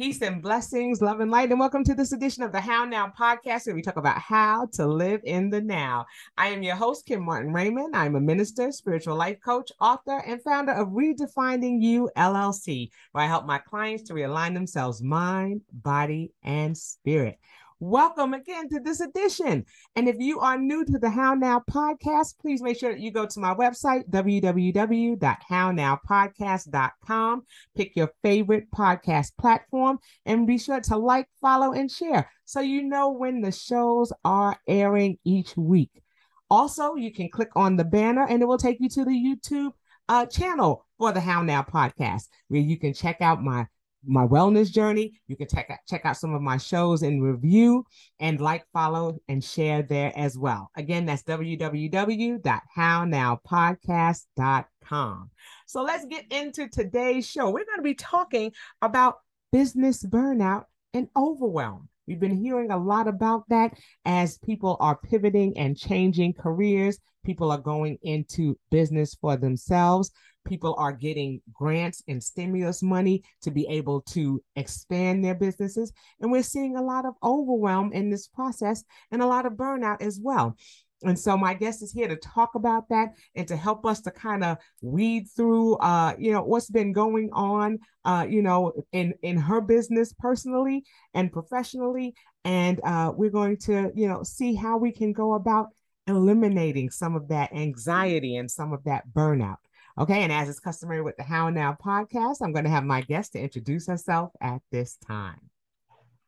Peace and blessings, love and light, and welcome to this edition of the How Now podcast, where we talk about how to live in the now. I am your host, Kim Martin Raymond. I'm a minister, spiritual life coach, author, and founder of Redefining You LLC, where I help my clients to realign themselves mind, body, and spirit. Welcome again to this edition. And if you are new to the How Now podcast, please make sure that you go to my website, www.hownowpodcast.com. Pick your favorite podcast platform and be sure to like, follow, and share so you know when the shows are airing each week. Also, you can click on the banner and it will take you to the YouTube uh, channel for the How Now podcast, where you can check out my my wellness journey. You can check out, check out some of my shows and review and like, follow, and share there as well. Again, that's www.hownowpodcast.com. So let's get into today's show. We're going to be talking about business burnout and overwhelm. We've been hearing a lot about that as people are pivoting and changing careers. People are going into business for themselves people are getting grants and stimulus money to be able to expand their businesses. And we're seeing a lot of overwhelm in this process and a lot of burnout as well. And so my guest is here to talk about that and to help us to kind of weed through, uh, you know, what's been going on, uh, you know, in in her business personally and professionally. And uh, we're going to, you know, see how we can go about eliminating some of that anxiety and some of that burnout. Okay, and as is customary with the How Now podcast, I'm going to have my guest to introduce herself at this time.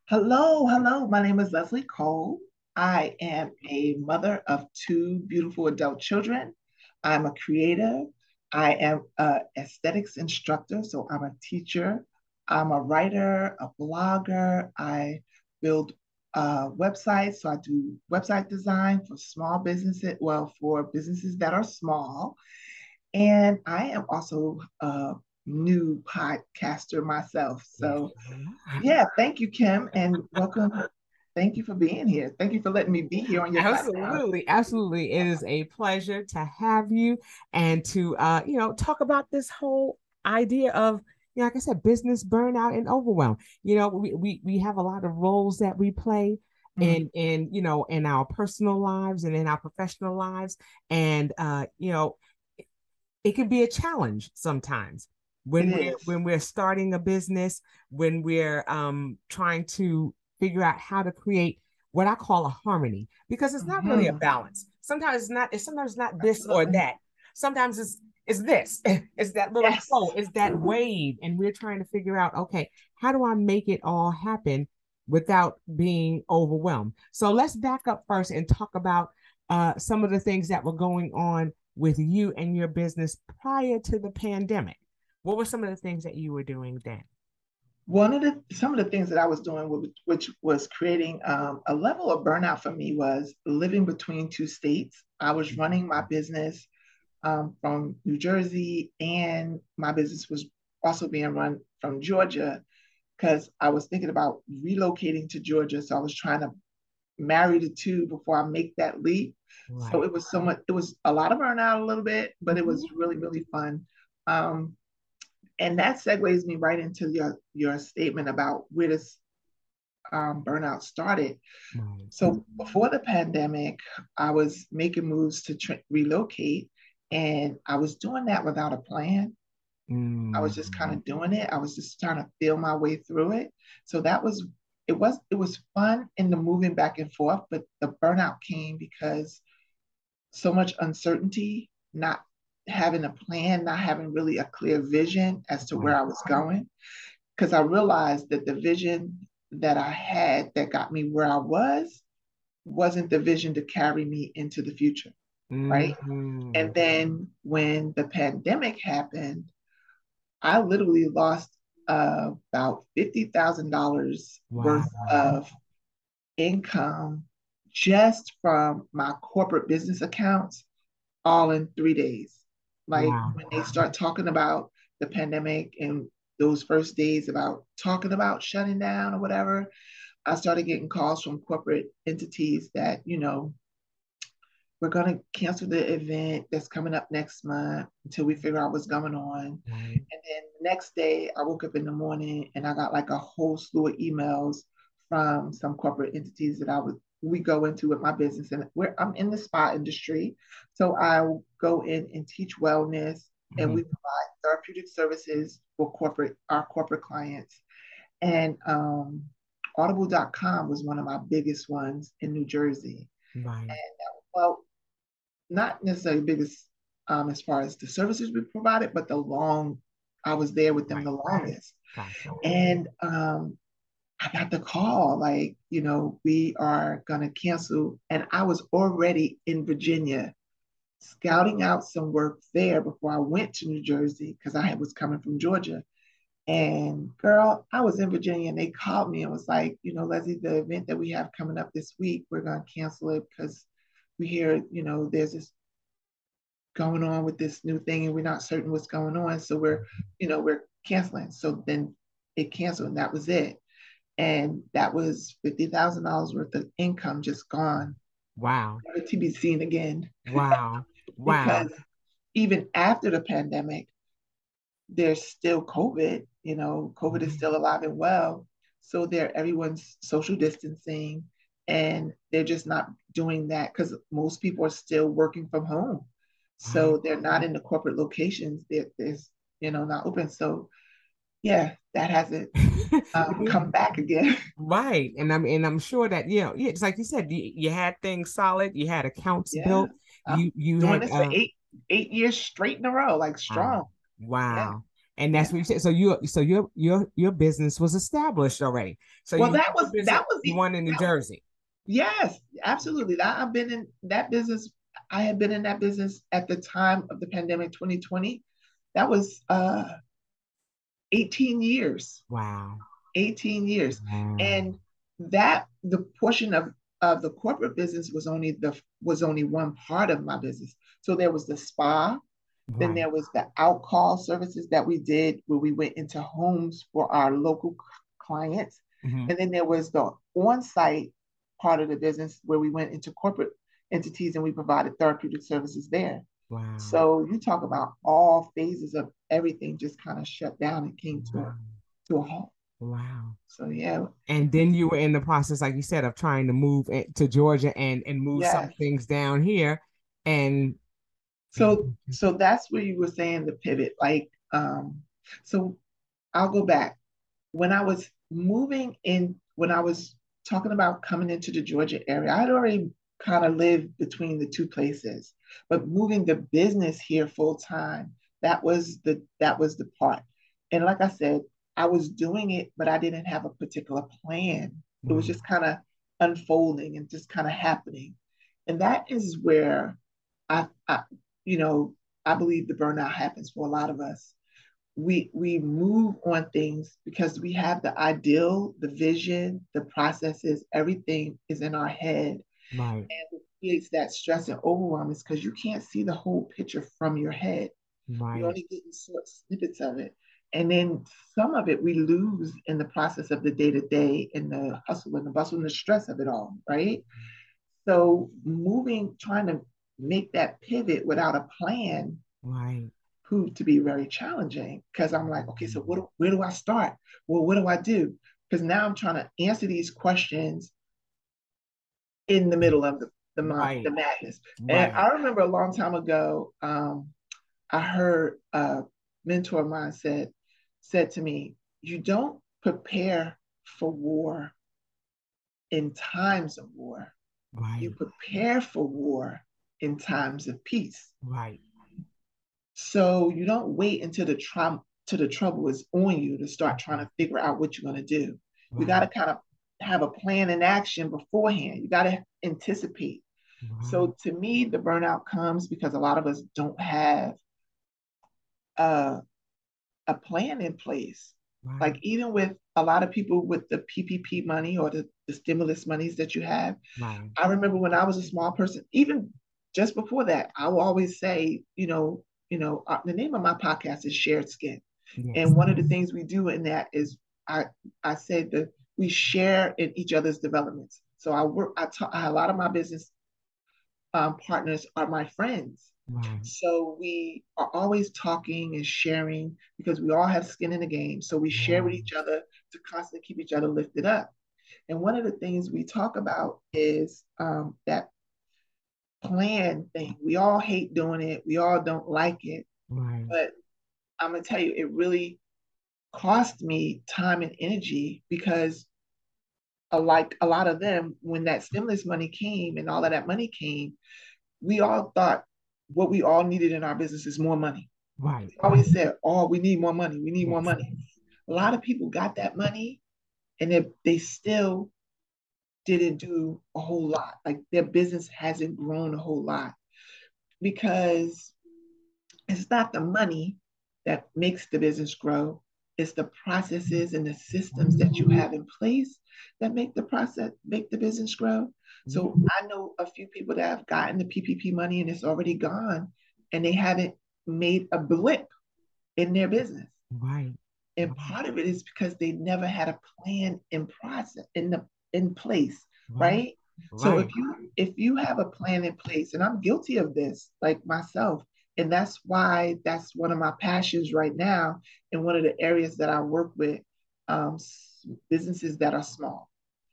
Hello, hello. My name is Leslie Cole. I am a mother of two beautiful adult children. I'm a creator. I am an aesthetics instructor, so I'm a teacher. I'm a writer, a blogger. I build uh, websites, so I do website design for small businesses, well, for businesses that are small. And I am also a new podcaster myself. So, yeah, thank you, Kim, and welcome. Thank you for being here. Thank you for letting me be here on your absolutely, absolutely. It is a pleasure to have you and to uh, you know talk about this whole idea of you know, like I said, business burnout and overwhelm. You know, we we we have a lot of roles that we play mm-hmm. in in you know in our personal lives and in our professional lives, and uh, you know it can be a challenge sometimes when it we're is. when we're starting a business, when we're um, trying to figure out how to create what I call a harmony, because it's not mm-hmm. really a mm-hmm. balance. Sometimes it's not. It's sometimes not this Absolutely. or that. Sometimes it's it's this. It's that little yes. flow. It's that wave, and we're trying to figure out. Okay, how do I make it all happen without being overwhelmed? So let's back up first and talk about uh, some of the things that were going on with you and your business prior to the pandemic? What were some of the things that you were doing then? One of the some of the things that I was doing, which was creating um, a level of burnout for me, was living between two states. I was running my business um, from New Jersey, and my business was also being run from Georgia because I was thinking about relocating to Georgia. So I was trying to marry the two before I make that leap. Right. So it was so much, it was a lot of burnout a little bit, but it was mm-hmm. really, really fun. Um, and that segues me right into your, your statement about where this um, burnout started. Right. So before the pandemic, I was making moves to tra- relocate, and I was doing that without a plan. Mm. I was just kind of mm. doing it. I was just trying to feel my way through it. So that was it was it was fun in the moving back and forth, but the burnout came because so much uncertainty, not having a plan, not having really a clear vision as to where I was going. Because I realized that the vision that I had that got me where I was wasn't the vision to carry me into the future. Right. Mm-hmm. And then when the pandemic happened, I literally lost about $50,000 wow. worth of income just from my corporate business accounts, all in three days. Like Wow. when they start talking about the pandemic and those first days about talking about shutting down or whatever, I started getting calls from corporate entities that, you know, we're going to cancel the event that's coming up next month until we figure out what's going on. Right. And then the next day, I woke up in the morning and I got like a whole slew of emails from some corporate entities that I would we go into with my business, and where I'm in the spa industry, so I go in and teach wellness, and Mhm. we provide therapeutic services for corporate our corporate clients. And um, Audible.com was one of my biggest ones in New Jersey. Right. Well, not necessarily biggest um, as far as the services we provided, but the long I was there with them the longest. Gotcha. And um, I got the call, like, you know, we are gonna cancel. And I was already in Virginia scouting out some work there before I went to New Jersey because I was coming from Georgia. And girl, I was in Virginia and they called me and was like, you know, Leslie, the event that we have coming up this week, we're gonna cancel it because we hear, you know, there's this going on with this new thing and we're not certain what's going on. So we're, you know, we're canceling. So then it canceled and that was it. And that was $50,000 worth of income just gone, Wow. never to be seen again. Wow. Wow. Because even after the pandemic, there's still COVID, you know, COVID is mm-hmm. still alive and well. So there everyone's social distancing and they're just not doing that because most people are still working from home. So mm-hmm. they're not in the corporate locations. They're, there's, you know, not open. So yeah, that hasn't um, come back again. Right. And I'm and I'm sure that, you know, yeah, it's like you said, you, you had things solid, you had accounts Yeah. built, I'm you you Doing had this for um, eight eight years straight in a row, like strong. wow. And that's what you said. So you so your your your business was established already. So Well, you that was that was the one in New that- Jersey. Yes, absolutely. That I've been in that business. I had been in that business at the time of the pandemic 2020. That was uh 18 years. Wow. 18 years. Wow. And that the portion of of the corporate business was only the was only one part of my business. So there was the spa, then there was the out-call services that we did where we went into homes for our local clients. Mhm. And then there was the on-site part of the business where we went into corporate entities and we provided therapeutic services there. Wow. So you talk about all phases of everything just kind of shut down and came to wow. a, to a halt. Wow. So yeah, And then you were in the process, like you said, of trying to move to Georgia and and move some things down here. And so so that's where you were saying the pivot. Like, um, so I'll go back. When I was moving in, when I was talking about coming into the Georgia area, I'd already kind of lived between the two places, but moving the business here full time, that was the that was the part. And like I said, I was doing it, but I didn't have a particular plan. It was Mm. just kind of unfolding and just kind of happening. And that is where I, I, you know, I believe the burnout happens for a lot of us. We we move on things because we have the ideal, the vision, the processes, everything is in our head. right. And creates that stress and overwhelm is because you can't see the whole picture from your head. Right. You're only getting short snippets of it. And then some of it we lose in the process of the day to day and the hustle and the bustle and the stress of it all, right? So moving, trying to make that pivot without a plan Right. Proved to be very challenging because I'm like, okay, so what, where do I start? Well, what do I do? Because now I'm trying to answer these questions in the middle of the the, Right. the madness. Right. And I remember a long time ago, um, I heard a mentor of mine said said to me, "You don't prepare for war in times of war. right. You prepare for war in times of peace. Right. So you don't wait until the trauma till the trouble is on you to start trying to figure out what you're going to do. You got to kind of have a plan in action beforehand. You got to anticipate. Right. So to me, the burnout comes because a lot of us don't have a, a plan in place. Right. Like even with a lot of people with the PPP money or the, the stimulus monies that you have. I remember when I was a small person, even just before that, I will always say, you know, you know, uh, the name of my podcast is Shared Skin. Yes. And one of the things we do in that is I I said that we share in each other's developments. So I work, I talk, a lot of my business um, partners are my friends. Right. So we are always talking and sharing because we all have skin in the game. So we share with each other to constantly keep each other lifted up. And one of the things we talk about is um, that plan thing. We all hate doing it. We all don't like it. Right. But I'm gonna tell you, it really cost me time and energy because like a lot of them, when that stimulus money came and all of that money came, we all thought what we all needed in our business is more money. Right. We always said, oh, we need more money. We need more money. A lot of people got that money and they, they still didn't do a whole lot. Like their business hasn't grown a whole lot because it's not the money that makes the business grow. It's the processes and the systems that you have in place that make the process, make the business grow. So. I know a few people that have gotten the PPP money and it's already gone and they haven't made a blip in their business. Right. And part of it is because they never had a plan in process in the in place, right? right? So if you if you have a plan in place, and I'm guilty of this, like myself, and that's why that's one of my passions right now, and one of the areas that I work with um, businesses that are small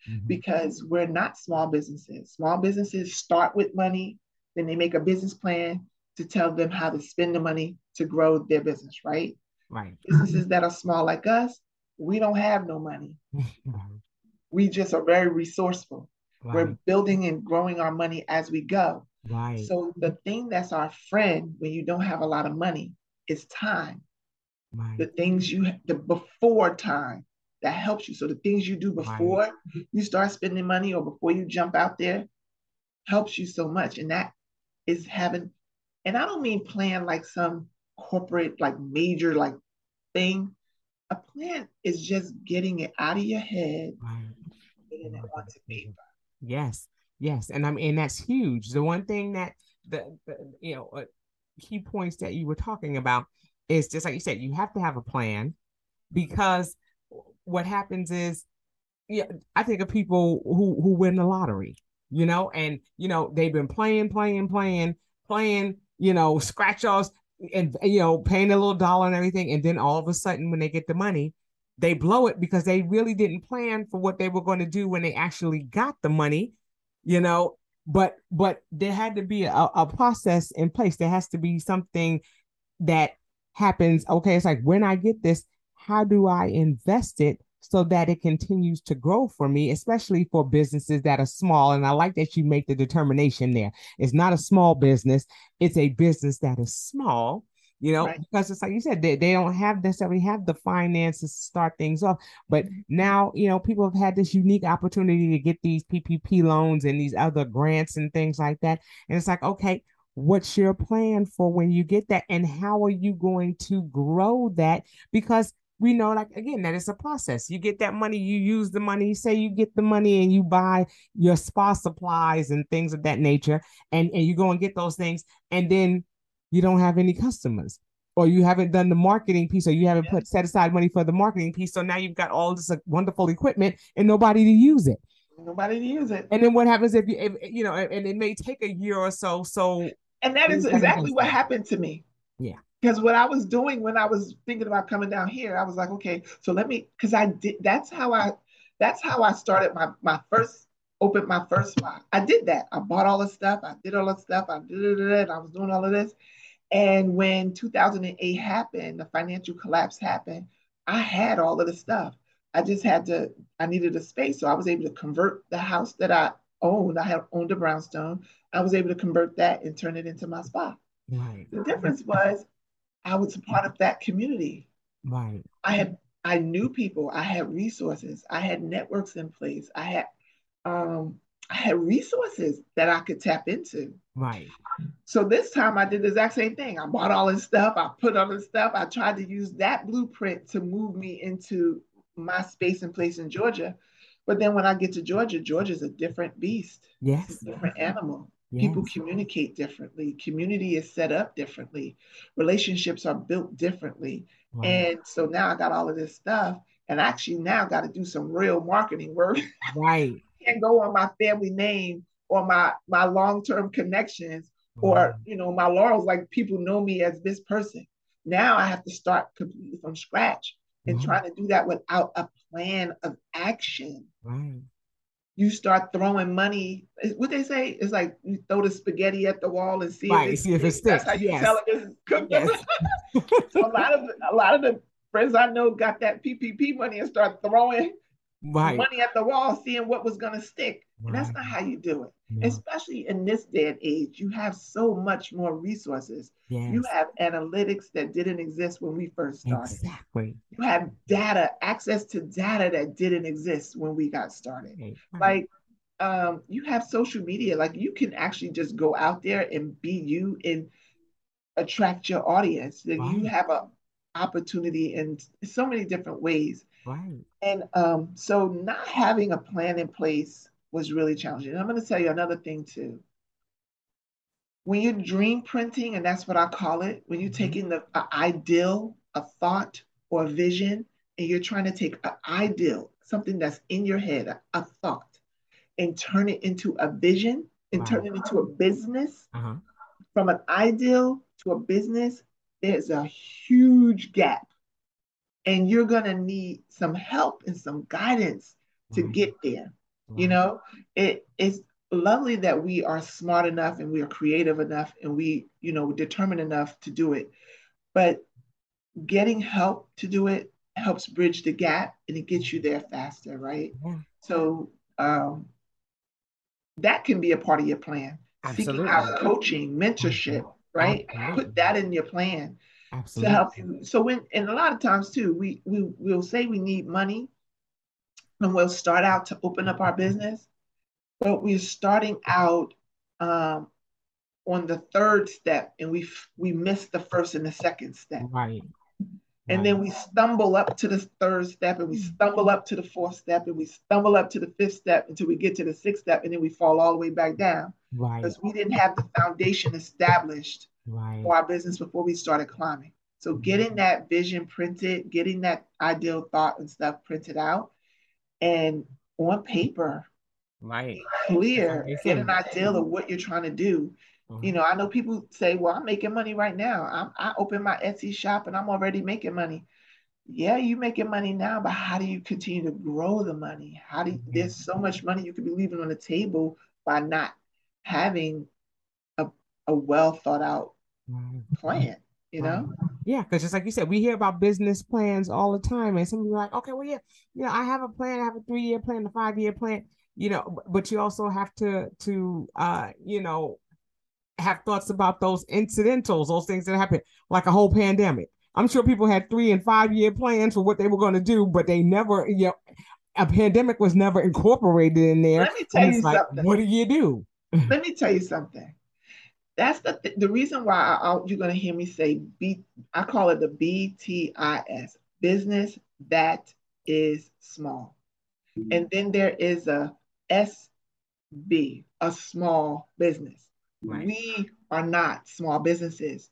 mm-hmm. because we're not small businesses. Small businesses start with money, then they make a business plan to tell them how to spend the money to grow their business, right? Right. Businesses that are small like us, we don't have no money. we just are very resourceful. Right. We're building and growing our money as we go. Right. So the thing that's our friend when you don't have a lot of money is time. Right. The things you the before time that helps you. So the things you do before right. you start spending money or before you jump out there helps you so much. And that is having, and I don't mean plan like some corporate, like major, like thing. A plan is just getting it out of your head, right. It onto paper. Yes, yes, and I mean that's huge. The one thing that the, the you know uh, key points that you were talking about is just like you said, you have to have a plan because what happens is yeah, I think of people who who win the lottery, you know, and you know, they've been playing, playing, playing, playing, you know, scratch offs and you know, paying a little dollar and everything, and then all of a sudden when they get the money, they blow it because they really didn't plan for what they were going to do when they actually got the money, you know. But but there had to be a, a process in place. There has to be something that happens. Okay, it's like when I get this, how do I invest it so that it continues to grow for me, especially for businesses that are small. And I like that you make the determination there. It's not a small business, it's a business that is small. You know, right. because it's like you said, they, they don't have necessarily have the finances to start things off. But mm-hmm. now, you know, people have had this unique opportunity to get these PPP loans and these other grants and things like that. And it's like, okay, what's your plan for when you get that and how are you going to grow that because we know like again that it's a process you get that money you use the money you say you get the money and you buy your spa supplies and things of that nature and and you go and get those things and then you don't have any customers or you haven't done the marketing piece or you haven't yeah. put set aside money for the marketing piece so now you've got all this uh, wonderful equipment and nobody to use it nobody to use it and then what happens if you if, you know and it may take a year or so so and that is exactly what happened to me yeah because what I was doing when I was thinking about coming down here, I was like, okay, so let me, because I did. That's how I, that's how I started my my first opened my first spot. I did that. I bought all the stuff. I did all the stuff. I did it. I was doing all of this. And when 2008 happened, the financial collapse happened. I had all of the stuff. I just had to. I needed a space, so I was able to convert the house that I owned. I had owned a brownstone. I was able to convert that and turn it into my spa. Right. The difference was I was a part of that community. Right. I had I knew people. I had resources. I had networks in place. I had um, I had resources that I could tap into. Right. So this time I did the exact same thing. I bought all this stuff, I put all this stuff, I tried to use that blueprint to move me into my space and place in Georgia. But then when I get to Georgia, Georgia's a different beast. Yes. It's a different animal. Yes. People communicate differently. Community is set up differently. Relationships are built differently. Right. And so now I got all of this stuff. And actually now got to do some real marketing work. Right. Can't go on my family name or my my long-term connections or you know my laurels like people know me as this person. Now I have to start completely from scratch and Mhm. trying to do that without a plan of action Right. you start throwing money. What they say is like you throw the spaghetti at the wall and see Right, if it see if it sticks. That's how you yes. tell it is cooked. Yes. so a lot of a lot of the friends I know got that PPP money and start throwing Right. money at the wall, seeing what was going to stick. And that's not how you do it. No. Especially in this day and age, you have so much more resources. Yes. You have analytics that didn't exist when we first started. Exactly. You have data, access to data that didn't exist when we got started Right. Right. like um you have social media like you can actually just go out there and be you and attract your audience that you have a opportunity in so many different ways right. and um so not having a plan in place was really challenging and i'm going to tell you another thing too when you're dream printing and that's what i call it when you're Mhm. taking the a ideal a thought or a vision and you're trying to take an ideal something that's in your head a, a thought and turn it into a vision and turn it into a business Uh-huh. from an ideal to a business there's a huge gap and you're going to need some help and some guidance to Right. get there you Right. know it is lovely that we are smart enough and we are creative enough and we you know determined enough to do it but getting help to do it helps bridge the gap and it gets you there faster right Yeah. so um that can be a part of your plan seeking out Absolutely. coaching mentorship mm-hmm. right Absolutely. put that in your plan to Absolutely. help you. So when and a lot of times too, we we will say we need money and we'll start out to open up our business, but we're starting out um, on the third step and we we miss the first and the second step. Right. And then we stumble up to the third step and we stumble up to the fourth step and we stumble up to the fifth step until we get to the sixth step and then we fall all the way back down Right. because we didn't have the foundation established Right. for our business before we started climbing. So mm-hmm. getting that vision printed, getting that ideal thought and stuff printed out and on paper, Right. clear, get an idea of what you're trying to do. Mm-hmm. You know, I know people say, well, I'm making money right now. I'm, I open my Etsy shop and I'm already making money. Yeah, you're making money now, but how do you continue to grow the money? How do you, mm-hmm. there's so much money you could be leaving on the table by not having a, a well thought out. Plan, you know? Yeah, because just like you said, we hear about business plans all the time, and some people are like, okay, well, yeah, you know, I have a plan, I have a three-year plan, a five-year plan, you know, but you also have to to uh, you know, have thoughts about those incidentals, those things that happen, like a whole pandemic. I'm sure people had three and five-year plans for what they were going to do, but they never, you know, a pandemic was never incorporated in there. Let me tell you like, something. what do you do? Let me tell you something. That's the th- the reason why I, you're going to hear me say B. I call it the BTIS, business that is small, and then there is a SB, a small business. Right. We are not small businesses.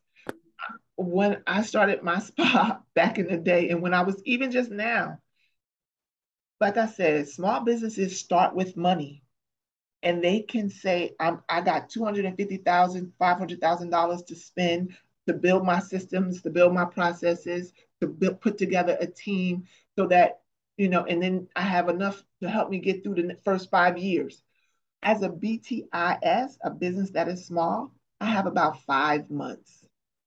When I started my spa back in the day, and when I was even just now, like I said, small businesses start with money and they can say, I'm, I got $250,000, $500,000 to spend to build my systems, to build my processes, to build, put together a team so that, you know, and then I have enough to help me get through the first five years. As a BTIS, a business that is small, I have about five months.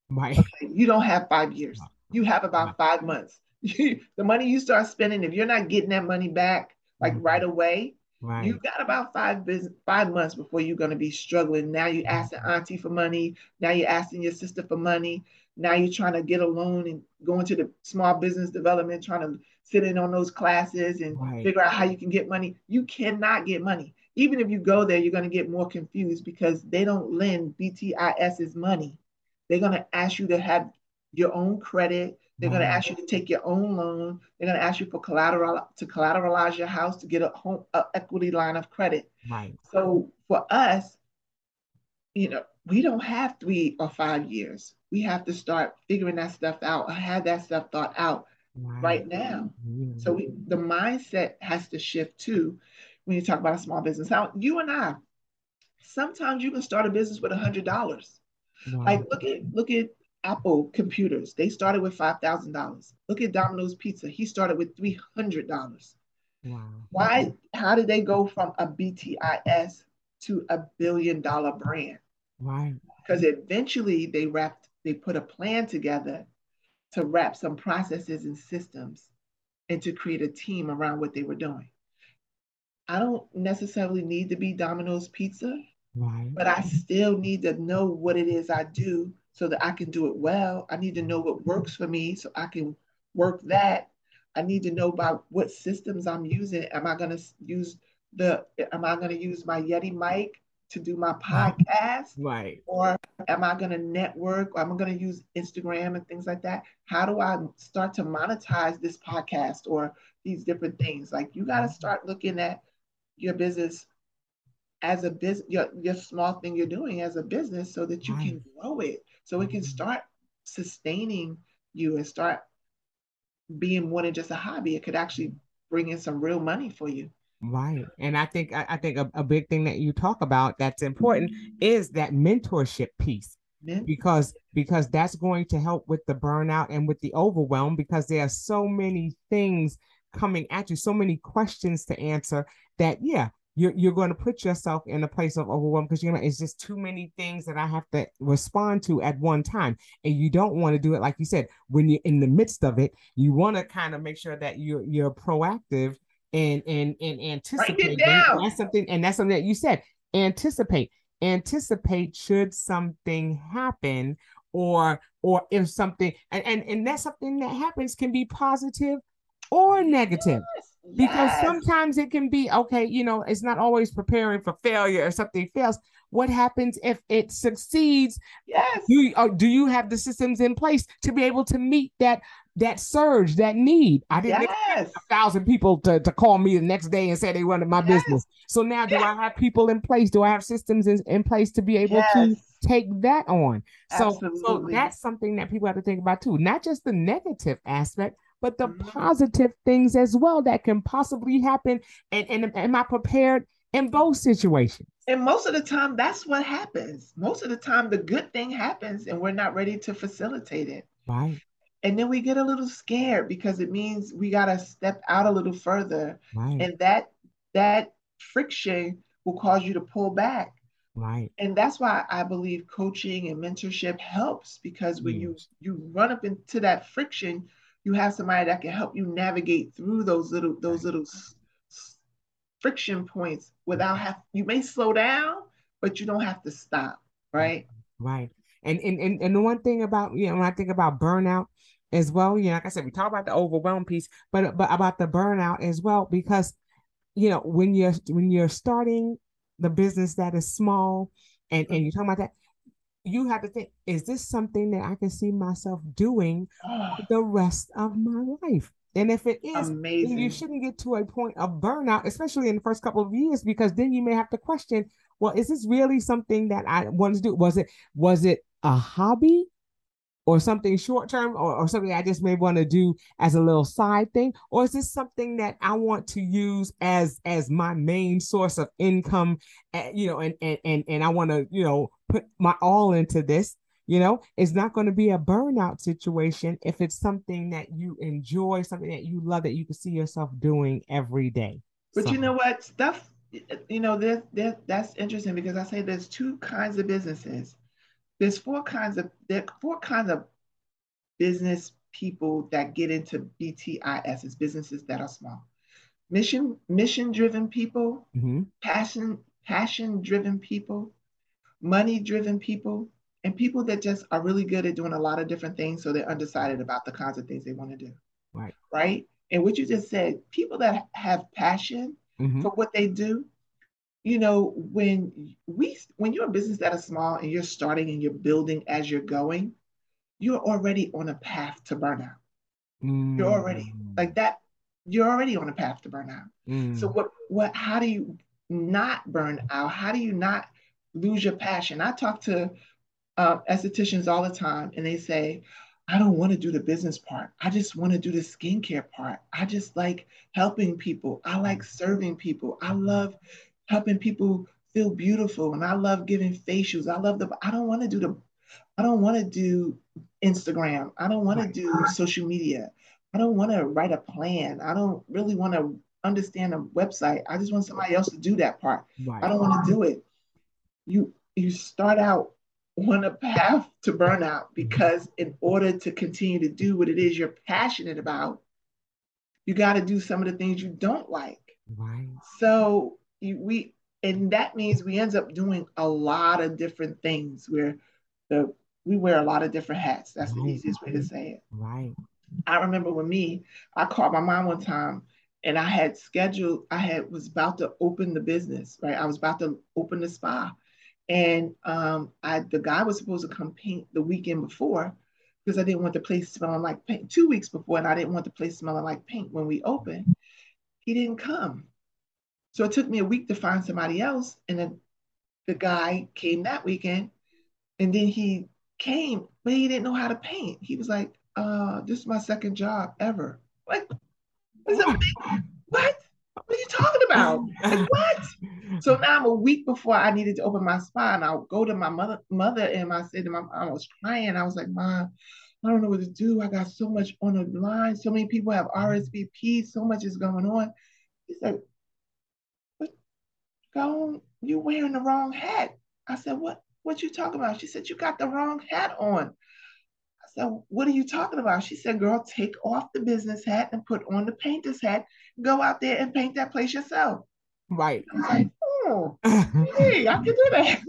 Right. You don't have five years. You have about five months. the money you start spending, if you're not getting that money back like Mhm. right away, Right. you got about five business, five months before you're going to be struggling. Now you're asking mm-hmm. auntie for money. Now you're asking your sister for money. Now you're trying to get a loan and go into the small business development, trying to sit in on those classes and Right. figure out how you can get money. You cannot get money. even if you go there, you're going to get more confused because they don't lend BTIS's money. They're going to ask you to have your own credit. They're going to ask you to take your own loan. They're going to ask you for collateral to collateralize your house to get a home a equity line of credit. Right. So for us, you know, we don't have three or five years. We have to start figuring that stuff out. I have that stuff thought out right, right now. Mm-hmm. So we, the mindset has to shift too when you talk about a small business. Now, you and I, sometimes you can start a business with a hundred dollars. Wow. Like look at look at Apple computers. They started with five thousand dollars. Look at Domino's Pizza. He started with three hundred dollars. Wow. Why? How did they go from a BTIS to a billion dollar brand? Right. Because eventually they wrapped, they put a plan together to wrap some processes and systems and to create a team around what they were doing. I don't necessarily need to be Domino's Pizza, right. but I still need to know what it is I do so that I can do it well. I need to know what mm-hmm. works for me so I can work that. I need to know about what systems I'm using. Am I going to use the, am I going to use my Yeti mic to do my podcast? Right. Or am I going to network? Or am I going to use Instagram and things like that? How do I start to monetize this podcast or these different things? Like you got to mm-hmm. start looking at your business as a business, your, your small thing you're doing as a business so that you right. can grow it, so it can mm-hmm. start sustaining you and start being more than just a hobby. It could actually bring in some real money for you. Right. And I think I, think a, a, big thing that you talk about that's important is that mentorship piece. Because because that's going to help with the burnout and with the overwhelm because there are so many things coming at you, so many questions to answer that yeah, you're you're going to put yourself in a place of overwhelm because you know it's just too many things that I have to respond to at one time, and you don't want to do it like you said when you're in the midst of it. You want to kind of make sure that you're you're proactive and and and anticipate. That's something, and that's something that you said. Anticipate, anticipate should something happen, or or if something, and and, and that's something that happens can be positive or negative. Yes. Because yes. sometimes it can be okay, you know, it's not always preparing for failure or something fails. What happens if it succeeds? Yes. Do you, uh, do you have the systems in place to be able to meet that that surge, that need. I didn't yes. a thousand people to, to call me the next day and say they wanted my yes. business. So now do. I have people in place? Do I have systems in, in place to be able to take that on? So, so that's something that people have to think about too. Not just the negative aspect, but the mm-hmm. positive things as well that can possibly happen. And, and am I prepared in both situations? And most of the time, that's what happens. Most of the time, the good thing happens, and we're not ready to facilitate it. Right and then we get a little scared because it means we got to step out a little further right. and that that friction will cause you to pull back right and that's why i believe coaching and mentorship helps because when you you run up into that friction you have somebody that can help you navigate through those little those little friction points without have you may slow down but you don't have to stop right right and and and, and the one thing about you know when i think about burnout as well. You know, like I said, we talk about the overwhelm piece, but but about the burnout as well, because you know, when you're when you're starting the business that is small and, and you're talking about that, you have to think, is this something that I can see myself doing the rest of my life? And if it is, Amazing. you shouldn't get to a point of burnout, especially in the first couple of years, because then you may have to question, well, is this really something that I want to do? Was it was it a hobby or something short term or, or something I just may want to do as a little side thing? Or is this something that I want to use as as my main source of income? Uh, you know, and and and, and I want to, you know, put my all into this. You know, it's not going to be a burnout situation if it's something that you enjoy, something that you love, that you can see yourself doing every day. But so. you know what? Stuff, you know, that that that's interesting because I say there's two kinds of businesses there's four kinds of there four kinds of business people that get into BTIS, businesses that are small. Mission mission driven people, mm-hmm. passion passion driven people, money driven people, and people that just are really good at doing a lot of different things. So they're undecided about the kinds of things they want to do. Right. Right. And what you just said, people that have passion mm-hmm. for what they do, you know, when we when you're a business that is small and you're starting and you're building as you're going, you're already on a path to burnout. Mm. You're already mm. like that. You're already on a path to burnout. Mm. So what what how do you not burn out? How do you not lose your passion? I talk to uh, estheticians all the time, and they say, I don't want to do the business part. I just want to do the skincare part. I just like helping people. I like serving people. I love helping people feel beautiful and I love giving facials. I love the I don't want to do the I don't want to do Instagram. I don't want to do social media. I don't want to write a plan. I don't really want to understand a website. I just want somebody else to do that part. I don't want to do it. You you start out on a path to burnout because in order to continue to do what it is you're passionate about, you got to do some of the things you don't like. Right. So you, we and that means we end up doing a lot of different things where the we wear a lot of different hats. That's right. the easiest way to say it. Right. I remember with me, I called my mom one time and I had scheduled, I had was about to open the business, right? I was about to open the spa. And um, I the guy was supposed to come paint the weekend before because I didn't want the place smelling like paint two weeks before, and I didn't want the place smelling like paint when we opened. He didn't come. So it took me a week to find somebody else. And then the guy came that weekend and then he came, but he didn't know how to paint. He was like, uh, this is my second job ever. What? What? What are you talking about? Like, what? So now I'm a week before I needed to open my spa, and I'll go to my mother, mother, and I said to my, mom, I was crying. I was like, Mom, I don't know what to do. I got so much on the line. So many people have RSVP. So much is going on. He said, "What? go You're wearing the wrong hat. I said, what, what you talking about? She said, you got the wrong hat on. I said, what are you talking about? She said, girl, take off the business hat and put on the painter's hat. Go out there and paint that place yourself. Right. I was like, oh, hey, I can do that.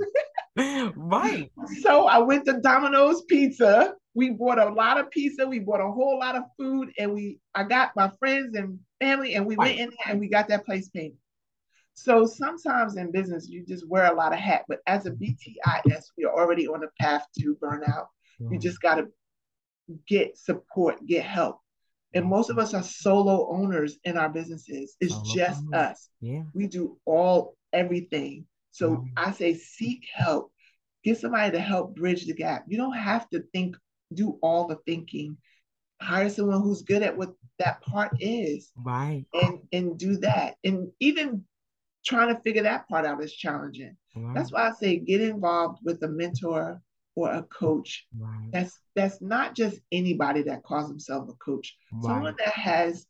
right. So I went to Domino's Pizza. We bought a lot of pizza. We bought a whole lot of food, and we I got my friends and family, and we right. went in there and we got that place painted. So sometimes in business, you just wear a lot of hat, but as a BTIS, we are already on the path to burnout. Mm-hmm. You just got to get support, get help. And most of us are solo owners in our businesses. It's solo just owners. us. Yeah. We do all everything. So mm-hmm. I say seek help. Get somebody to help bridge the gap. You don't have to think, do all the thinking. Hire someone who's good at what that part is. Right. And and do that. And even trying to figure that part out is challenging. Wow. That's why I say get involved with a mentor or a coach. Right. That's that's not just anybody that calls himself a coach. Right. Someone that has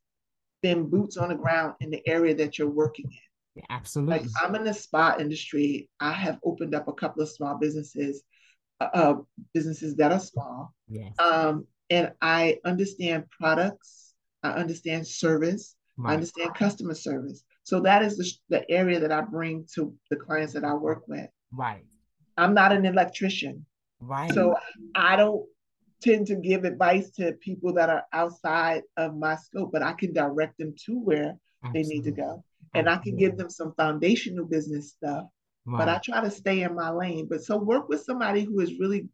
been boots on the ground in the area that you're working in. Yeah, absolutely. Like I'm in the spa industry. I have opened up a couple of small businesses, uh, uh businesses that are small. Yes. Um, and I understand products. I understand service. Right. I understand customer service. So that is the, the area that I bring to the clients that I work with. Right. I'm not an electrician. Right. So I don't tend to give advice to people that are outside of my scope, but I can direct them to where Absolutely. they need to go. And Absolutely. I can give them some foundational business stuff, right. but I try to stay in my lane. But so work with somebody who is really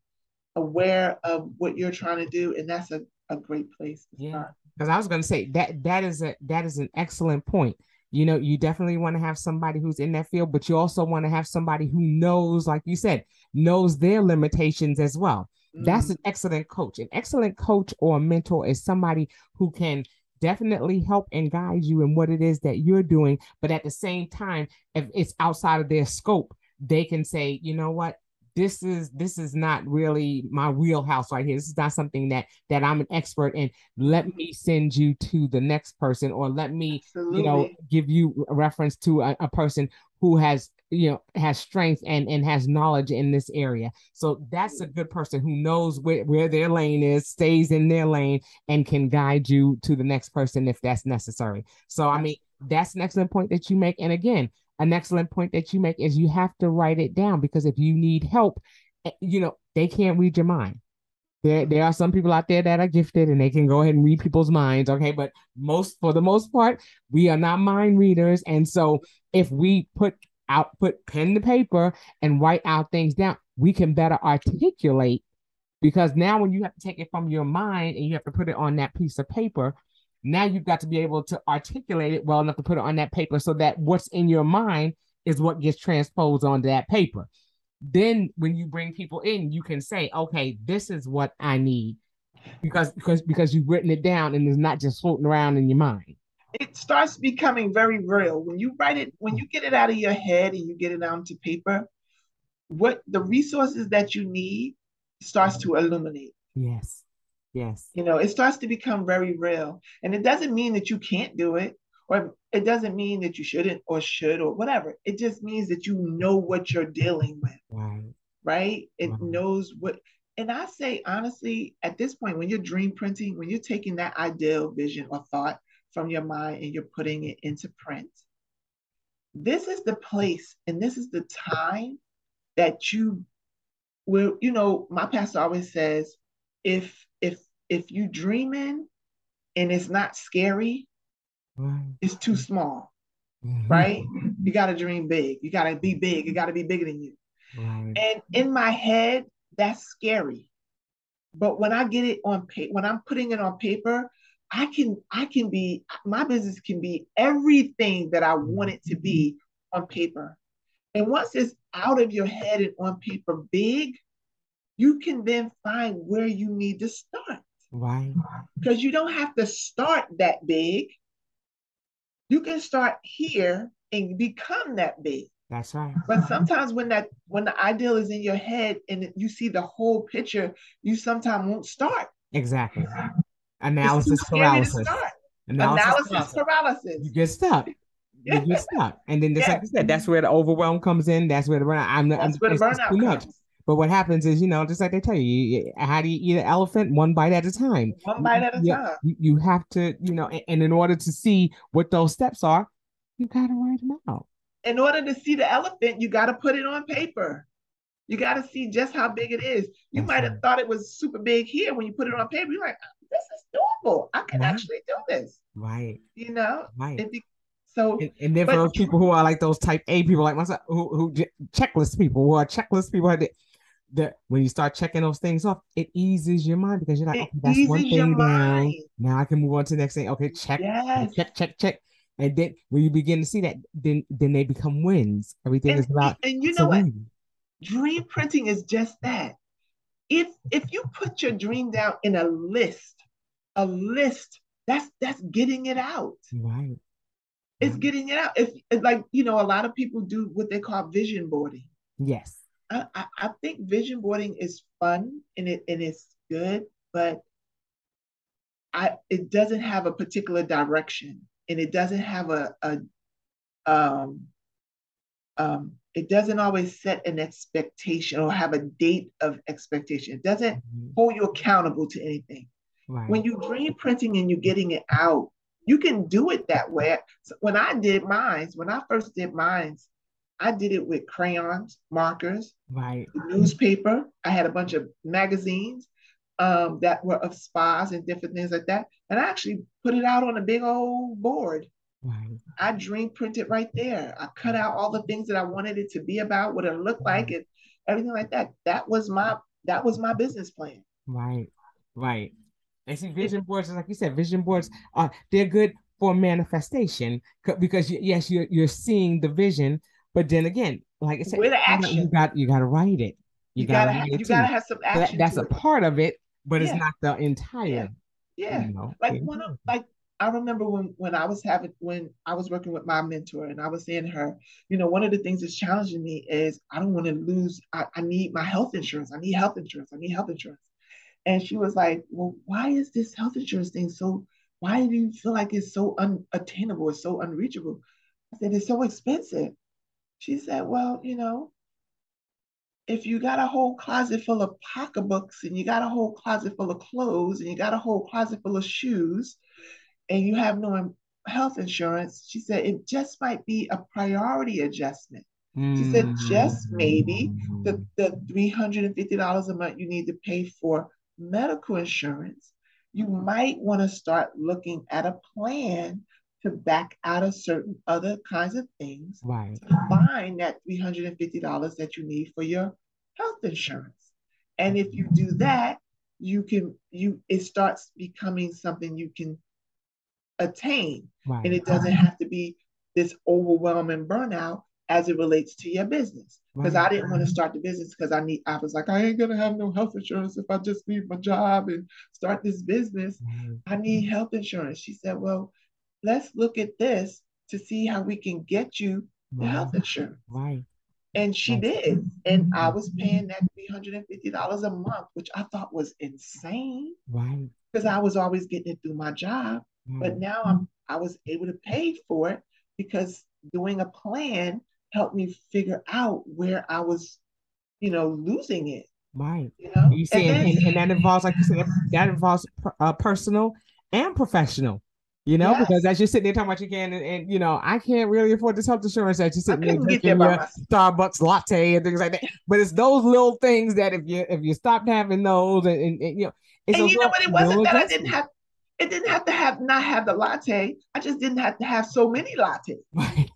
aware of what you're trying to do, and that's a, a great place to yeah. start. Because I was going to say that that is a that is an excellent point you know you definitely want to have somebody who's in that field but you also want to have somebody who knows like you said knows their limitations as well. Mm-hmm. that's an excellent coach. An excellent coach or mentor is somebody who can definitely help and guide you in what it is that you're doing but at the same time if it's outside of their scope they can say you know what this is this is not really my wheelhouse right here. This is not something that that I'm an expert in. Let mm-hmm. me send you to the next person, or let me, Absolutely. you know, give you a reference to a, a person who has you know has strength and and has knowledge in this area so that's a mm-hmm. good person who knows where, where their lane is stays in their lane and can guide you to the next person if that's necessary so i mean that's an excellent point that you make and again an excellent point that you make is you have to write it down because if you need help, eh, you know, they can't read your mind. There, there are some people out there that are gifted and they can go ahead and read people's minds. Okay. But most, for the most part, we are not mind readers. And so if we put out, put pen to paper and write out things down, we can better articulate because now when you have to take it from your mind and you have to put it on that piece of paper, now you've got to be able to articulate it well enough to put it on that paper so that what's in your mind is what gets transposed onto that paper. Then when you bring people in, you can say, okay, this is what I need. Because because because you've written it down and it's not just floating around in your mind. It starts becoming very real. When you write it, when you get it out of your head and you get it onto paper, what the resources that you need starts to illuminate. Yes. Yes. You know, it starts to become very real. And it doesn't mean that you can't do it, or it doesn't mean that you shouldn't or should or whatever. It just means that you know what you're dealing with. Right. Right? It knows what and I say honestly, at this point, when you're dream printing, when you're taking that ideal vision or thought from your mind and you're putting it into print, this is the place and this is the time that you will, you know, my pastor always says, if if if you dreaming and it's not scary, right. it's too small. Mm-hmm. Right? You gotta dream big. You gotta be big. You gotta be bigger than you. Right. And in my head, that's scary. But when I get it on paper, when I'm putting it on paper, I can I can be my business can be everything that I want it to be on paper. And once it's out of your head and on paper big, you can then find where you need to start. Right. Because you don't have to start that big. You can start here and become that big. That's right. But sometimes when that when the ideal is in your head and you see the whole picture, you sometimes won't start. Exactly. Analysis paralysis. Analysis, Analysis paralysis. You get stuck. You get stuck. And then yeah. like you said, that's where the overwhelm comes in. That's where the burnout. I'm, that's I'm, where the burnout. Comes. But what happens is, you know, just like they tell you, you how do you eat an elephant? One bite at a time. One bite at a you, time. You, you have to, you know, and in order to see what those steps are, you got to write them out. In order to see the elephant, you got to put it on paper. You got to see just how big it is. You might have thought it was super big here when you put it on paper. You're like, uh, this is doable. I can right. actually do this. Right. You know. Right. Be, so. And, and then for those people who are like those type A people like myself, who who checklist people, who are checklist people, that when you start checking those things off, it eases your mind because you're like, okay, that's one thing down. Now I can move on to the next thing. Okay, check, yes. check, check, check. And then when you begin to see that, then then they become wins. Everything and, is about and you know what? Dream printing is just that. If if you put your dream down in a list, a list, that's that's getting it out. Right. It's right. getting it out. If like you know, a lot of people do what they call vision boarding. Yes. I, I, think vision boarding is fun and it and it's good, but I it doesn't have a particular direction and it doesn't have a, a um um it doesn't always set an expectation or have a date of expectation. It doesn't mm-hmm. hold you accountable to anything. Right. When you dream printing and you're getting it out, you can do it that way. So when I did mines, when I first did mines, I did it with crayons, markers, right, newspaper. I had a bunch of magazines um, that were of spas and different things like that, and I actually put it out on a big old board. Right. I dream printed right there. I cut out all the things that I wanted it to be about, what it looked like, and everything like that. That was my that was my business plan. Right, right. And see, vision boards, like you said, vision boards are they're good for manifestation because yes, you're you're seeing the vision, but then again, like I said, with action, you got you got to write it. You, you gotta, gotta you gotta have some action. That, that's a part of it, but yeah. it's not the entire. Yeah, yeah. You know, like one of like I remember when when I was having when I was working with my mentor and I was saying to her, you know, one of the things that's challenging me is I don't want to lose. I, I need my health insurance. I need health insurance. I need health insurance. And she was like, well, why is this health insurance thing so? Why do you feel like it's so unattainable? It's so unreachable? I said, it's so expensive. She said, Well, you know, if you got a whole closet full of pocketbooks and you got a whole closet full of clothes and you got a whole closet full of shoes and you have no health insurance, she said it just might be a priority adjustment. She said just maybe the, the $350 a month you need to pay for medical insurance, you might want to start looking at a plan to back out of certain other kinds of things right. to find that $350 that you need for your health insurance. And if you do that, you can you it starts becoming something you can attain. Right. And it doesn't have to be this overwhelming burnout as it relates to your business. Because Right. I didn't want to start the business because I need I was like, I ain't gonna have no health insurance if I just leave my job and start this business. Right. I need health insurance. She said, Well, let's look at this to see how we can get you the health insurance. Right. And she did. And I was paying that $350 a month, which I thought was insane Right. because I was always getting it through my job. But now I'm I was able to pay for it because doing a plan helped me figure out where I was, you know, losing it. Right. You know, You see, And and, and, and that involves, like you said, that involves uh, personal and professional. You know, Yes. because as you're sitting there talking about you can, and, and you know, I can't really afford this health insurance. That you're sitting there drinking your. Starbucks latte and things like that. But it's those little things that if you if you stopped having those, and, and, and, you know, it's and you know what? It wasn't that I didn't have. It didn't have to have not have the latte. I just didn't have to have so many lattes. Right.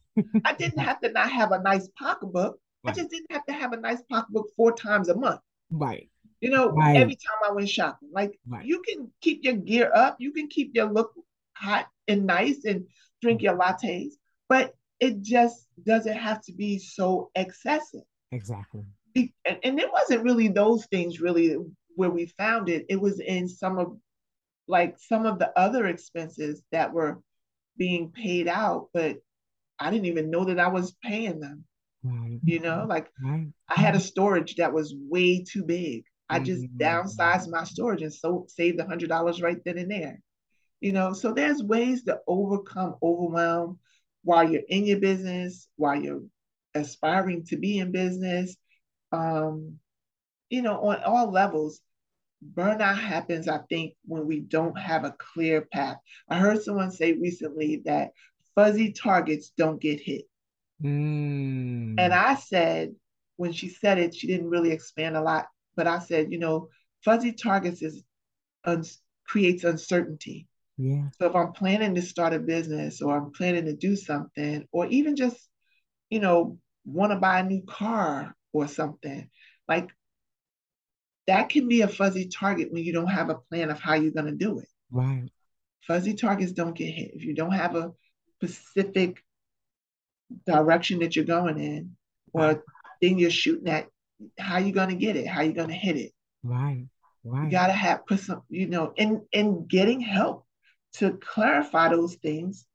I didn't have to not have a nice pocketbook. I just didn't have to have a nice pocketbook four times a month. Right. You know, Right. every time I went shopping, like Right. you can keep your gear up, you can keep your look hot and nice and drink your lattes, but it just doesn't have to be so excessive. Exactly. Be- And, and it wasn't really those things really where we found it. It was in some of like some of the other expenses that were being paid out, but I didn't even know that I was paying them. Right. You know, like Right. I had a storage that was way too big. I just Mhm. downsized my storage and so saved a hundred dollars right then and there. You know, so there's ways to overcome overwhelm while you're in your business, while you're aspiring to be in business. Um, you know, on all levels, burnout happens, I think, when we don't have a clear path. I heard someone say recently that fuzzy targets don't get hit. Mm. And I said, when she said it, she didn't really expand a lot, but I said, you know, fuzzy targets is un- creates uncertainty. Yeah. So if I'm planning to start a business or I'm planning to do something, or even just, you know, want to buy a new car or something, like that can be a fuzzy target when you don't have a plan of how you're going to do it. Right. Fuzzy targets don't get hit. If you don't have a specific direction that you're going in or thing you're shooting at, how you going to get it? How you going to hit it? Right. Right. You got to have put some, you know, in in getting help to clarify those things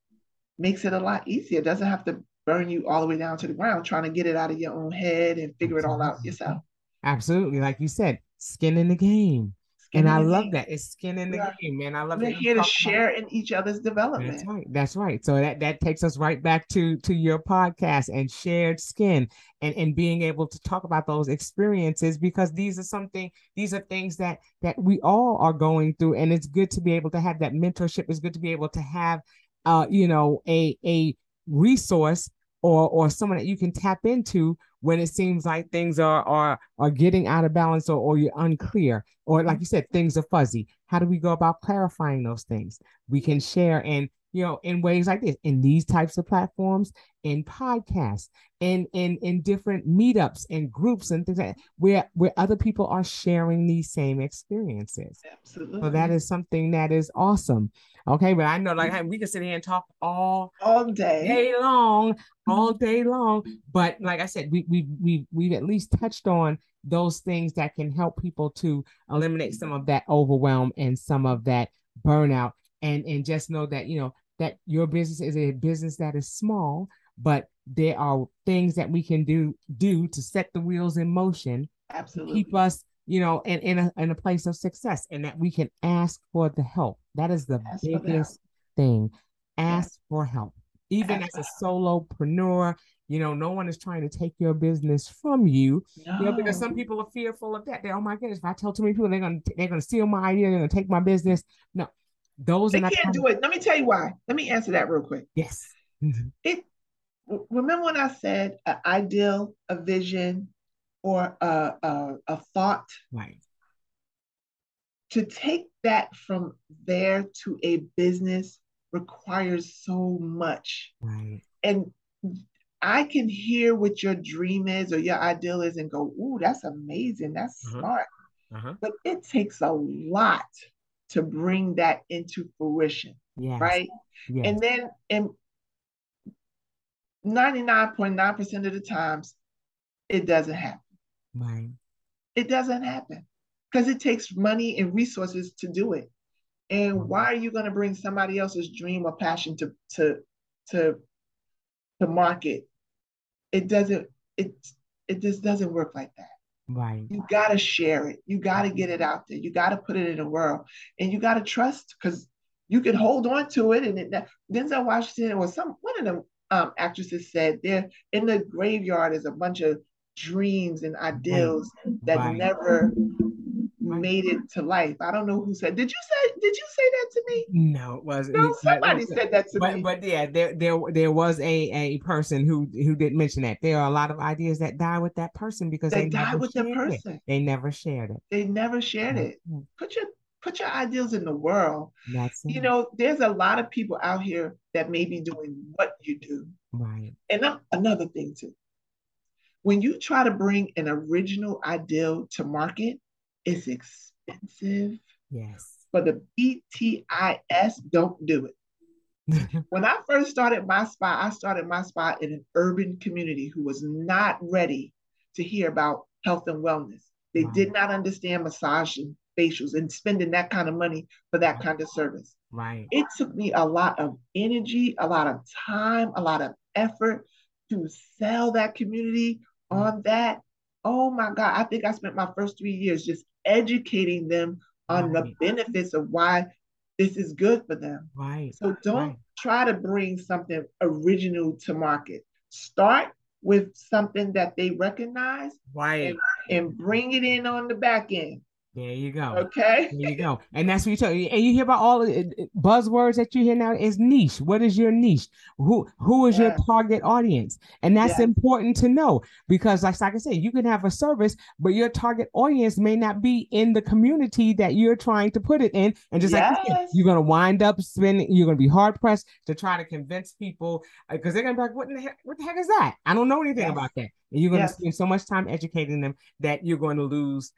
makes it a lot easier. It doesn't have to burn you all the way down to the ground trying to get it out of your own head and figure it all out yourself. Absolutely. Like you said, skin in the game. Skin and I love game. that. It's skin in the are- game, man. I love We're that you here to share in each other's development. That's right. That's right. So that that takes us right back to to your podcast and shared skin and and being able to talk about those experiences because these are something these are things that that we all are going through and it's good to be able to have that mentorship. It's good to be able to have uh you know a a resource or or someone that you can tap into when it seems like things are are are getting out of balance or, or you're unclear. Or like you said things are fuzzy. How do we go about clarifying those things? We can share and you know in ways like this in these types of platforms in podcasts in in in different meetups and groups and things like that, where where other people are sharing these same experiences Absolutely. so that is something that is awesome okay but i know like hey, we can sit here and talk all all day. day long, all day long. But like I said, we we we we've at least touched on those things that can help people to eliminate some of that overwhelm and some of that burnout. And and just know that you know that your business is a business that is small, but there are things that we can do do to set the wheels in motion Absolutely. keep us you know in in a, in a place of success and that we can ask for the help. That is the Ask for the help. biggest thing ask for help. Even Ask as a solopreneur you know no one is trying to take your business from you you know because some people are fearful of that. They're oh my goodness if i tell too many people they're gonna they're gonna steal my idea they're gonna take my business. No those They can't do it. Let me tell you why. Let me answer that real quick. yes It remember when I said an ideal, a vision, or a, a, a thought right to take that from there to a business requires so much. Right. And I can hear what your dream is or your ideal is and go, ooh, that's amazing. That's Uh-huh. smart. Uh-huh. But it takes a lot to bring that into fruition, Yes. right? Yes. And then in 99.9% of the times, it doesn't happen. right. It doesn't happen because it takes money and resources to do it. And mm-hmm. why are you going to bring somebody else's dream or passion to to to to market? It doesn't. It it just doesn't work like that. Right. You got to share it. You got to get it out there. You got to put it in the world, and you got to trust because you can hold on to it. And it, Denzel Washington or some one of the um, actresses said there in the graveyard is a bunch of dreams and ideals that Right. never Right. made it to life. I don't know who said. Did you say? Did you say that to me? No, it wasn't. No, somebody said that to but me. but yeah, there there there was a a person who who did mention that there are a lot of ideas that die with that person because they they, never with the shared it. person. They never shared it. They never shared it. Mm-hmm. Put your put your ideals in the world. That's it. You know, there's a lot of people out here that may be doing what you do. right. And a- another thing too, when you try to bring an original ideal to market, it's expensive. Yes. But the BTIS, don't do it. When I first started my spot, I started my spot in an urban community who was not ready to hear about health and wellness. They Wow. did not understand massage and facials and spending that kind of money for that kind of service. right. It took me a lot of energy, a lot of time, a lot of effort to sell that community mm. on that. Oh my God, I think I spent my first three years just educating them on the benefits of why this is good for them. Right. So don't Right. try to bring something original to market. Start with something that they recognize Right. and bring it in on the back end. There you go. Okay. There you go. And that's what you tell you. And you hear about all the uh, buzzwords that you hear now is niche. What is your niche? Who who is your target audience? And that's Yes. important to know because like, like I said, you can have a service, but your target audience may not be in the community that you're trying to put it in. And just like you said, you're gonna wind up spending, you're gonna be hard pressed to try to convince people because they're gonna be like, what in the heck, what the heck is that? I don't know anything Yes. about that. And you're gonna Yes. spend so much time educating them that you're going to lose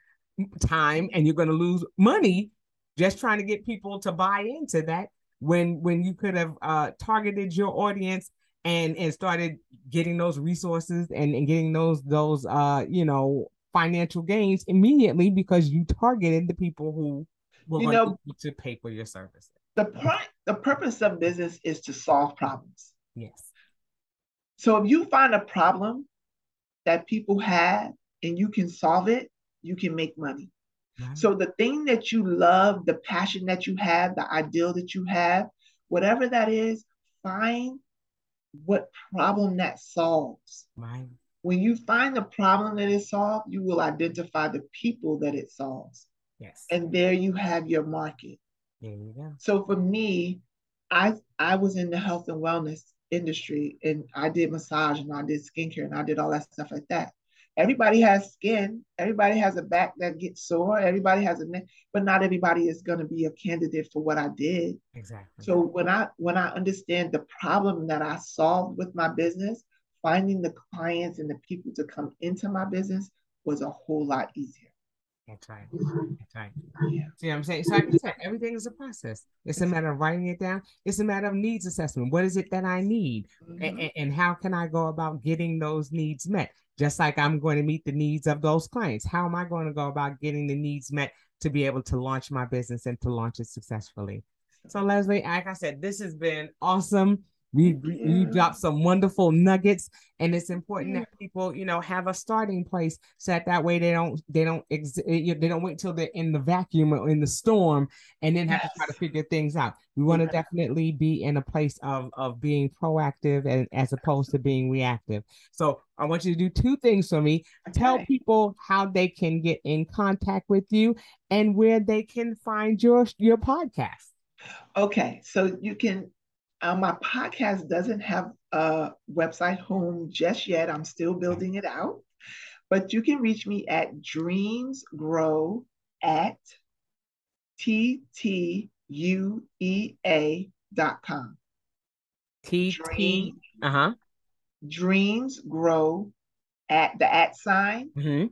time and you're going to lose money just trying to get people to buy into that when when you could have uh targeted your audience and and started getting those resources and, and getting those those uh you know financial gains immediately because you targeted the people who were You know- to pay for your service The point, the purpose of business is to solve problems. yes So if you find a problem that people have and you can solve it, you can make money. So the thing that you love, the passion that you have, the ideal that you have, whatever that is, find what problem that solves. right When you find the problem that it solves, you will identify the people that it solves. yes And there you have your market. there you go So for me, I I was in the health and wellness industry and I did massage and I did skincare and I did all that stuff like that. Everybody has skin, everybody has a back that gets sore, everybody has a neck, but not everybody is going to be a candidate for what I did. exactly So when I when I understand the problem that I solved with my business, finding the clients and the people to come into my business was a whole lot easier. that's right that's right Yeah. See what I'm saying? So I said, everything is a process. It's a matter of writing it down. It's a matter of needs assessment. What is it that I need? Mhm. And, and how can I go about getting those needs met? Just like I'm going to meet the needs of those clients. How am I going to go about getting the needs met to be able to launch my business and to launch it successfully? So Leslie, like I said, this has been awesome. We we you you. dropped some wonderful nuggets, and it's important that people, you know, have a starting place so that that way they don't they don't ex- eh, you know, they don't wait till they're in the vacuum or in the storm and then have to try to figure things out. We want to Yeah. definitely be in a place of of being proactive and as opposed to being reactive. So I want you to do two things for me. Tell people how they can get in contact with you and where they can find your your podcast. Okay, so you can, uh, my podcast doesn't have a website home just yet. I'm still building it out, but you can reach me at Dreams Grow at T T U E A TTgrow.com. T T. Uh huh. Dreams grow at the at sign. Mm-hmm.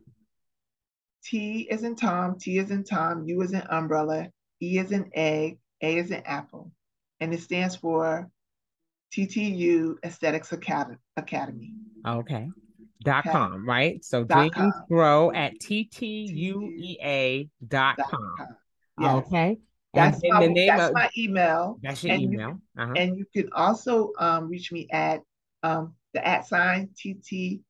T is in Tom, T is in Tom, U is in umbrella, E is in egg, A is in apple. And it stands for TTU Aesthetics Academy. Okay. Dot Okay. com, right? So Dot dreams com. grow at ttuea dot com. Yes. Okay. That's, then my, the name that's of my email. that's your and you email. Uh-huh. And you can also um, reach me at um, the at sign TT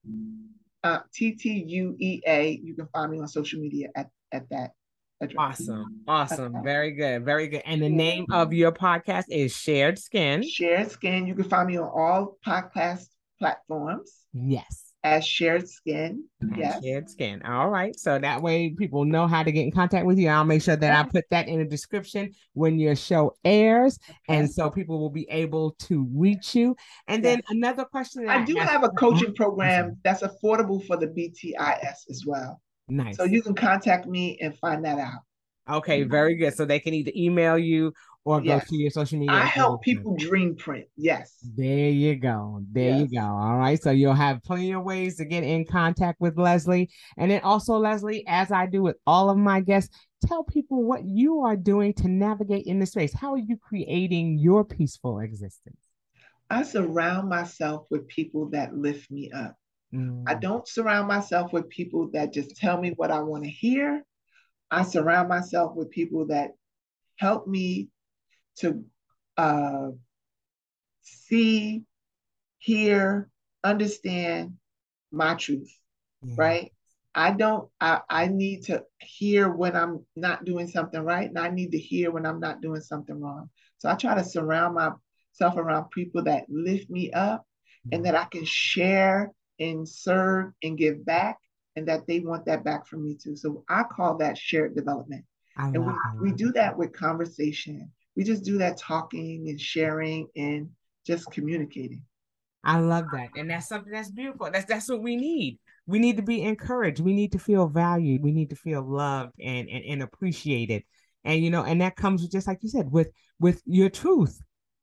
uh, TTUEA. You can find me on social media at, at that address. Awesome. Awesome. Very good. Very good. And the name of your podcast is Shared Skin. Shared Skin. You can find me on all podcast platforms Yes. as Shared Skin. Yes. Shared Skin. All right. So that way people know how to get in contact with you. I'll make sure that I put that in the description when your show airs. And so people will be able to reach you. And then another question that I do have a coaching program that's affordable for the BTIS as well. Nice. So you can contact me and find that out. Okay, mm-hmm. very good. So they can either email you or go Yes. to your social media. I help people dream print. Yes. There you go. There Yes. you go. All right. So you'll have plenty of ways to get in contact with Leslie. And then also, Leslie, as I do with all of my guests, tell people what you are doing to navigate in the space. How are you creating your peaceful existence? I surround myself with people that lift me up. I Mm, don't surround myself with people that just tell me what I want to hear. I surround myself with people that help me to uh, see, hear, understand my truth, yeah. right? I don't, I, I need to hear when I'm not doing something right, and I need to hear when I'm not doing something wrong. So I try to surround myself around people that lift me up and that I can share and serve and give back, and that they want that back from me too. So I call that shared development. I And we, we do that with conversation. We just do that talking and sharing and just communicating. I love that. And that's something that's beautiful. That's that's what we need. We need to be encouraged. We need to feel valued. We need to feel loved and and, and appreciated. And you know, and that comes with just like you said, with with your truth.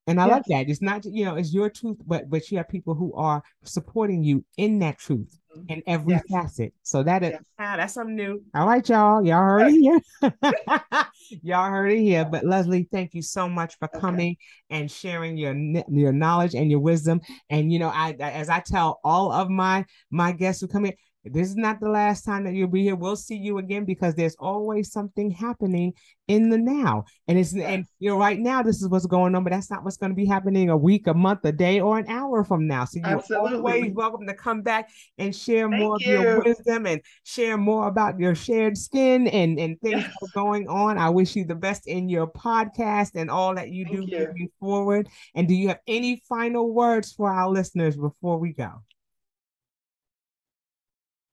And I like that. It's not, you know, it's your truth, but but you have people who are supporting you in that truth Mhm. in every Yes. facet. So that is Yes. ah, that's something new. All right, y'all. Y'all heard it here. y'all heard it here. But Leslie, thank you so much for Okay. coming and sharing your your knowledge and your wisdom. And you know, I- as I tell all of my my guests who come in, this is not the last time that you'll be here. We'll see you again because there's always something happening in the now. And it's and you know, right now this is what's going on, but that's not what's going to be happening a week, a month, a day, or an hour from now. So you're Absolutely. always welcome to come back and share Thank more of your wisdom and share more about your shared skin and, and things Yes. going on. I wish you the best in your podcast and all that you Thank do you. moving forward. And do you have any final words for our listeners before we go?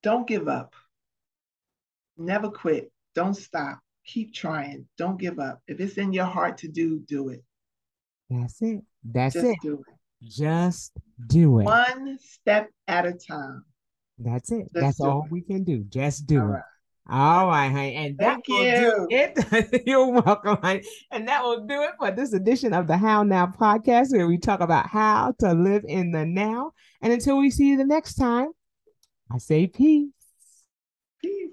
Don't give up. Never quit. Don't stop. Keep trying. Don't give up. If it's in your heart to do, do it. That's it. That's Just it. do it. Just do it. One step at a time. That's it. Just That's all it. we can do. Just do All it. right. All right, honey. And that Thank will you. do it. You're welcome, honey. And that will do it for this edition of the How Now podcast, where we talk about how to live in the now. And until we see you the next time, I say peace. Peace.